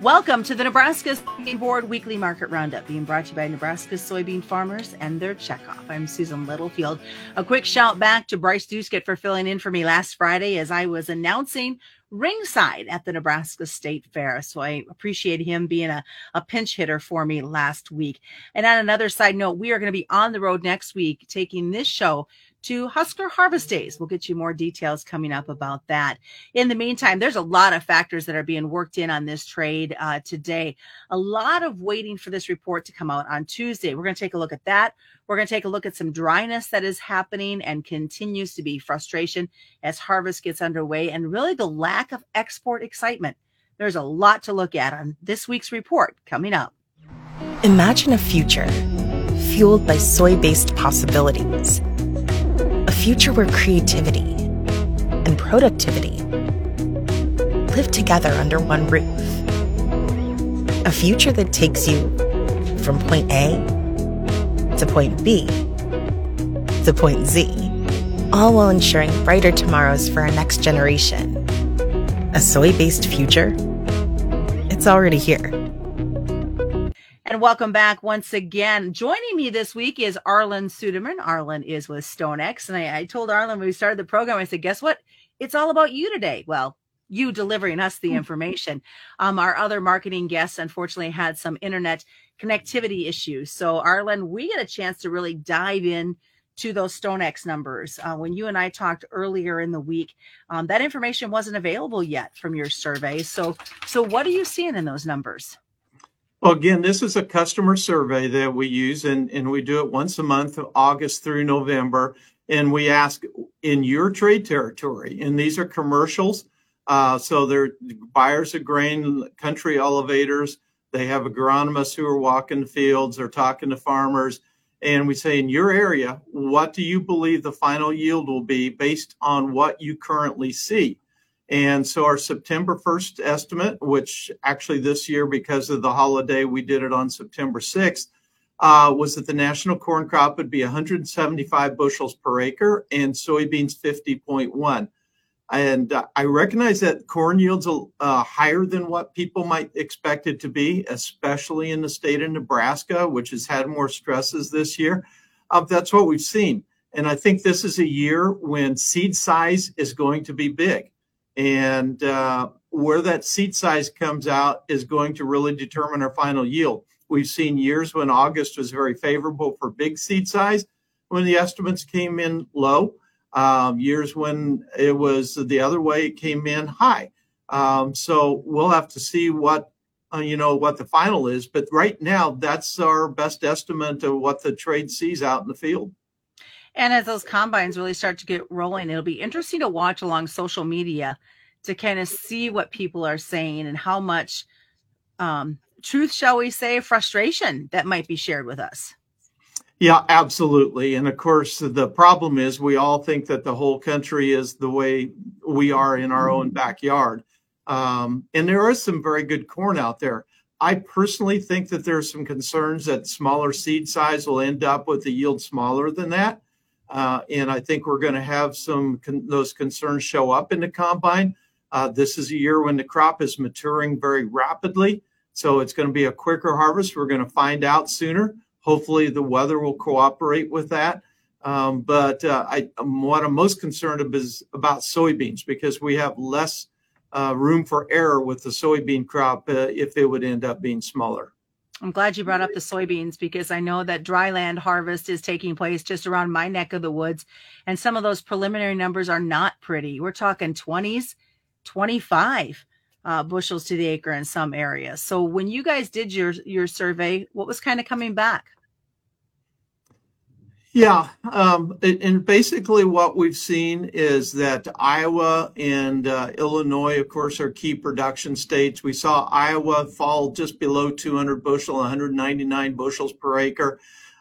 Welcome to the Nebraska Soybean Board Weekly Market Roundup, being brought to you by Nebraska soybean farmers and their checkoff. I'm Susan Littlefield. A quick shout back to Bryce Doeschot for filling in for me last Friday as I was announcing ringside at the Nebraska State Fair. So I appreciate him being a, a pinch hitter for me last week. And on another side note, we are going to be on the road next week taking this show to Husker Harvest Days. We'll get you more details coming up about that. In the meantime, there's a lot of factors that are being worked in on this trade uh, today. A lot of waiting for this report to come out on Tuesday. We're going to take a look at that. We're going to take a look at some dryness that is happening and continues to be frustration as harvest gets underway and really the lack of export excitement. There's a lot to look at on this week's report coming up. Imagine a future fueled by soy based possibilities a future where creativity and productivity live together under one roof. A future that takes you from point A to point B to point Z, all while ensuring brighter tomorrows for our next generation. A soy based future? It's already here. And welcome back once again. Joining me this week is Arlan Suderman. Arlan is with StoneX. And I, I told Arlan when we started the program, I said, guess what? It's all about you today. Well, you delivering us the hmm. information. Um, our other marketing guests unfortunately had some internet connectivity issues. So Arlan, we get a chance to really dive in to those StoneX numbers. Uh, when you and I talked earlier in the week, um, that information wasn't available yet from your survey. So, so what are you seeing in those numbers? Well, again, this is a customer survey that we use, and, and we do it once a month, August through November. And we ask in your trade territory, and these are commercials. Uh, so they're buyers of grain, country elevators. They have agronomists who are walking the fields, they're talking to farmers. And we say, in your area, what do you believe the final yield will be based on what you currently see? And so our September 1st estimate, which actually this year, because of the holiday, we did it on September 6th, uh, was that the national corn crop would be 175 bushels per acre and soybeans 50.1. And uh, I recognize that corn yields are uh, higher than what people might expect it to be, especially in the state of Nebraska, which has had more stresses this year. Uh, that's what we've seen. And I think this is a year when seed size is going to be big. And uh, where that seed size comes out is going to really determine our final yield. We've seen years when August was very favorable for big seed size when the estimates came in low, um, years when it was the other way, it came in high. Um, so we'll have to see what uh, you know what the final is. But right now, that's our best estimate of what the trade sees out in the field. And as those combines really start to get rolling, it'll be interesting to watch along social media to kind of see what people are saying and how much um, truth, shall we say, frustration that might be shared with us. Yeah, absolutely. And of course, the problem is we all think that the whole country is the way we are in our own backyard. Um, and there is some very good corn out there. I personally think that there's some concerns that smaller seed size will end up with a yield smaller than that. Uh, and I think we're going to have some con- those concerns show up in the combine. Uh, this is a year when the crop is maturing very rapidly, so it's going to be a quicker harvest. We're going to find out sooner. Hopefully, the weather will cooperate with that. Um, but uh, I, what I'm most concerned about is about soybeans because we have less uh, room for error with the soybean crop uh, if it would end up being smaller. I'm glad you brought up the soybeans because I know that dry land harvest is taking place just around my neck of the woods. And some of those preliminary numbers are not pretty. We're talking 20s, 25 uh, bushels to the acre in some areas. So when you guys did your, your survey, what was kind of coming back? Yeah, um, and basically what we've seen is that Iowa and uh, Illinois, of course, are key production states. We saw Iowa fall just below 200 bushel, 199 bushels per acre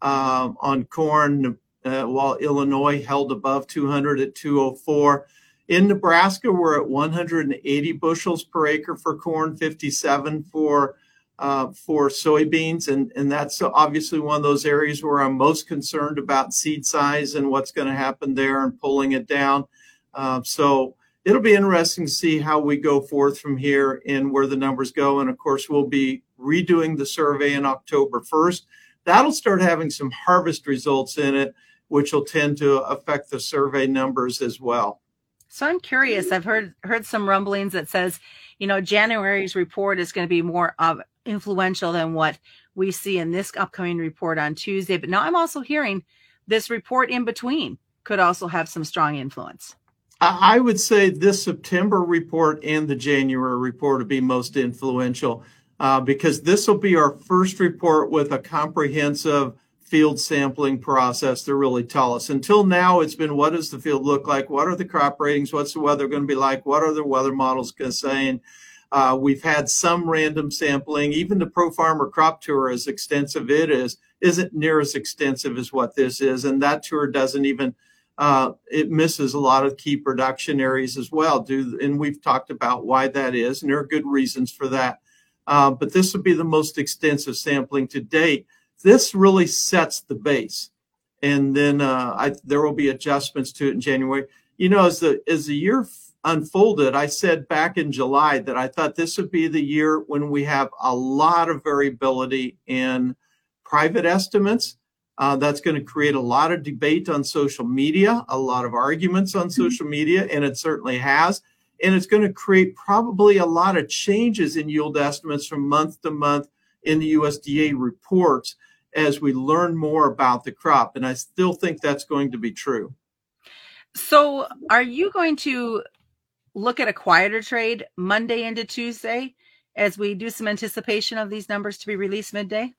uh, on corn, uh, while Illinois held above 200 at 204. In Nebraska, we're at 180 bushels per acre for corn, 57 for uh, for soybeans. And, and that's obviously one of those areas where I'm most concerned about seed size and what's going to happen there and pulling it down. Uh, so it'll be interesting to see how we go forth from here and where the numbers go. And of course, we'll be redoing the survey in October 1st. That'll start having some harvest results in it, which will tend to affect the survey numbers as well. So I'm curious. I've heard heard some rumblings that says, you know, January's report is going to be more of influential than what we see in this upcoming report on Tuesday. But now I'm also hearing this report in between could also have some strong influence. I would say this September report and the January report will be most influential uh, because this will be our first report with a comprehensive field sampling process to really tell us. Until now, it's been what does the field look like? What are the crop ratings? What's the weather going to be like? What are the weather models saying? Uh, we've had some random sampling. Even the Pro Farmer Crop Tour, as extensive it is, isn't near as extensive as what this is, and that tour doesn't even uh, it misses a lot of key production areas as well. Do and we've talked about why that is, and there are good reasons for that. Uh, but this would be the most extensive sampling to date. This really sets the base, and then uh, I, there will be adjustments to it in January. You know, as the as the year unfolded, I said back in July that I thought this would be the year when we have a lot of variability in private estimates uh, that's going to create a lot of debate on social media, a lot of arguments on mm-hmm. social media, and it certainly has. And it's going to create probably a lot of changes in yield estimates from month to month in the USDA reports as we learn more about the crop. And I still think that's going to be true. So, are you going to look at a quieter trade Monday into Tuesday as we do some anticipation of these numbers to be released midday?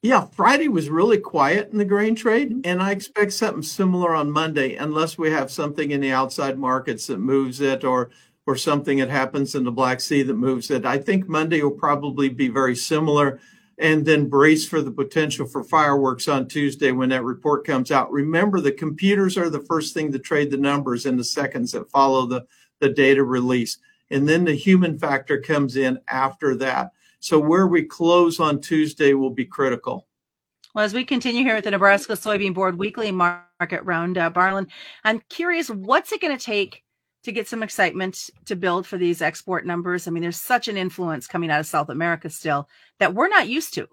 Yeah, Friday was really quiet in the grain trade, mm-hmm. and I expect something similar on Monday, unless we have something in the outside markets that moves it, or or something that happens in the Black Sea that moves it. I think Monday will probably be very similar, and then brace for the potential for fireworks on Tuesday when that report comes out. Remember, the computers are the first thing to trade the numbers in the seconds that follow the the data release, and then the human factor comes in after that. So where we close on Tuesday will be critical. Well, as we continue here with the Nebraska Soybean Board Weekly Market Roundup, Arlan, I'm curious, what's it going to take to get some excitement to build for these export numbers? I mean, there's such an influence coming out of South America still that we're not used to.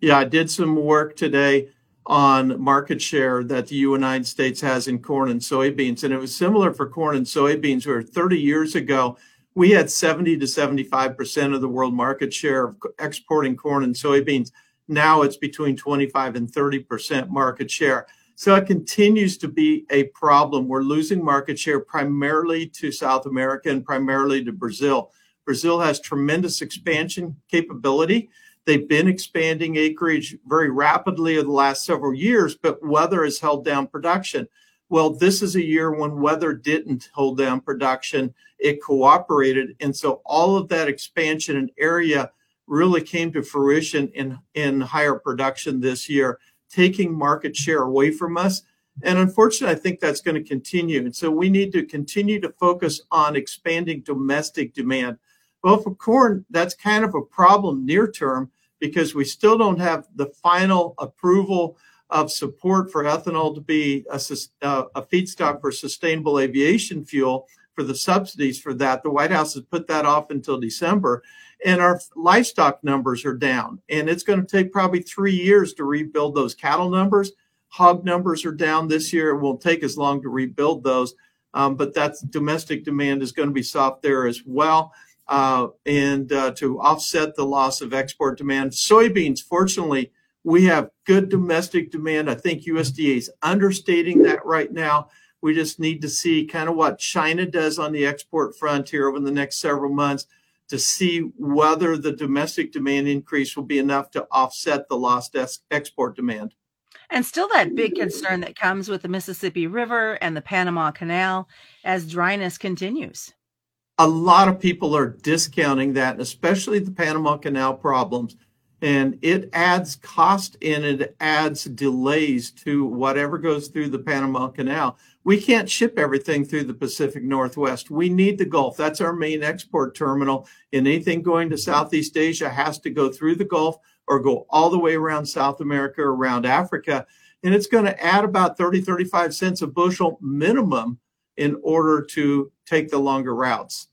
Yeah, I did some work today on market share that the United States has in corn and soybeans, and it was similar for corn and soybeans, where 30 years ago we had 70 to 75% of the world market share of exporting corn and soybeans. Now it's between 25 and 30% market share. So it continues to be a problem. We're losing market share primarily to South America and primarily to Brazil. Brazil has tremendous expansion capability. They've been expanding acreage very rapidly over the last several years, but weather has held down production. Well, this is a year when weather didn't hold down production it cooperated. And so all of that expansion and area really came to fruition in, in higher production this year, taking market share away from us. And unfortunately, I think that's going to continue. And so we need to continue to focus on expanding domestic demand. Well, for corn, that's kind of a problem near term because we still don't have the final approval of support for ethanol to be a, uh, a feedstock for sustainable aviation fuel for the subsidies for that. The White House has put that off until December. And our livestock numbers are down. And it's going to take probably three years to rebuild those cattle numbers. Hog numbers are down this year. It won't take as long to rebuild those. Um, but that's domestic demand is going to be soft there as well. Uh, and uh, to offset the loss of export demand, soybeans, fortunately, we have good domestic demand. I think USDA is understating that right now. We just need to see kind of what China does on the export front here over the next several months to see whether the domestic demand increase will be enough to offset the lost export demand. And still, that big concern that comes with the Mississippi River and the Panama Canal as dryness continues. A lot of people are discounting that, especially the Panama Canal problems and it adds cost and it adds delays to whatever goes through the Panama Canal. We can't ship everything through the Pacific Northwest. We need the Gulf. That's our main export terminal. And anything going to Southeast Asia has to go through the Gulf or go all the way around South America, or around Africa. And it's going to add about 30, 35 cents a bushel minimum in order to take the longer routes.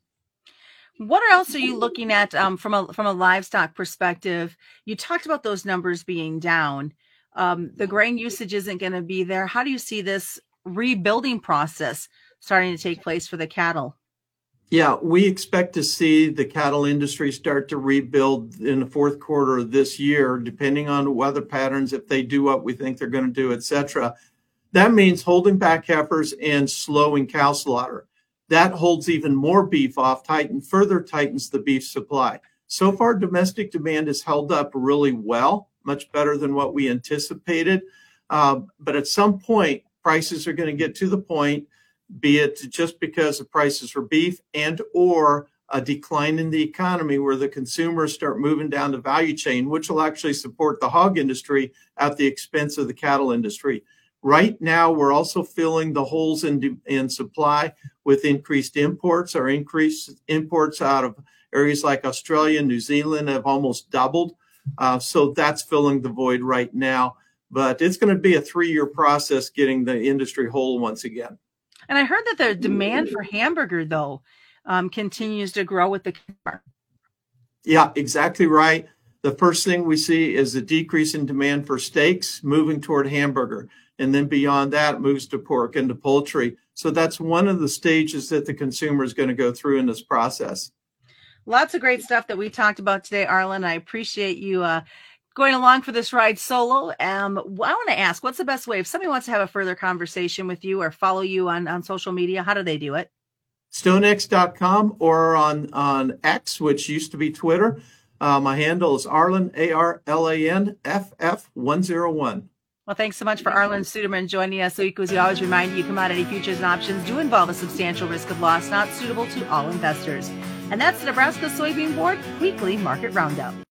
What else are you looking at um, from a from a livestock perspective? You talked about those numbers being down. Um, the grain usage isn't going to be there. How do you see this rebuilding process starting to take place for the cattle? Yeah, we expect to see the cattle industry start to rebuild in the fourth quarter of this year, depending on the weather patterns, if they do what we think they're going to do, et cetera. That means holding back heifers and slowing cow slaughter. That holds even more beef off, tighten further tightens the beef supply. So far, domestic demand has held up really well, much better than what we anticipated. Uh, but at some point, prices are going to get to the point be it just because of prices for beef and or a decline in the economy where the consumers start moving down the value chain, which will actually support the hog industry at the expense of the cattle industry. Right now, we're also filling the holes in, in supply with increased imports. Our increased imports out of areas like Australia, New Zealand have almost doubled. Uh, so that's filling the void right now. But it's going to be a three year process getting the industry whole once again. And I heard that the demand for hamburger, though, um, continues to grow with the car. Yeah, exactly right. The first thing we see is a decrease in demand for steaks, moving toward hamburger. And then beyond that, moves to pork and to poultry. So that's one of the stages that the consumer is going to go through in this process. Lots of great stuff that we talked about today, Arlan. I appreciate you uh, going along for this ride solo. Um, I want to ask, what's the best way if somebody wants to have a further conversation with you or follow you on, on social media? How do they do it? StoneX.com or on, on X, which used to be Twitter. Uh, my handle is Arlan, A R L A N F F 101. Well, thanks so much for Arlan Suderman joining us. So, as we always remind you, commodity futures and options do involve a substantial risk of loss, not suitable to all investors. And that's the Nebraska Soybean Board Weekly Market Roundup.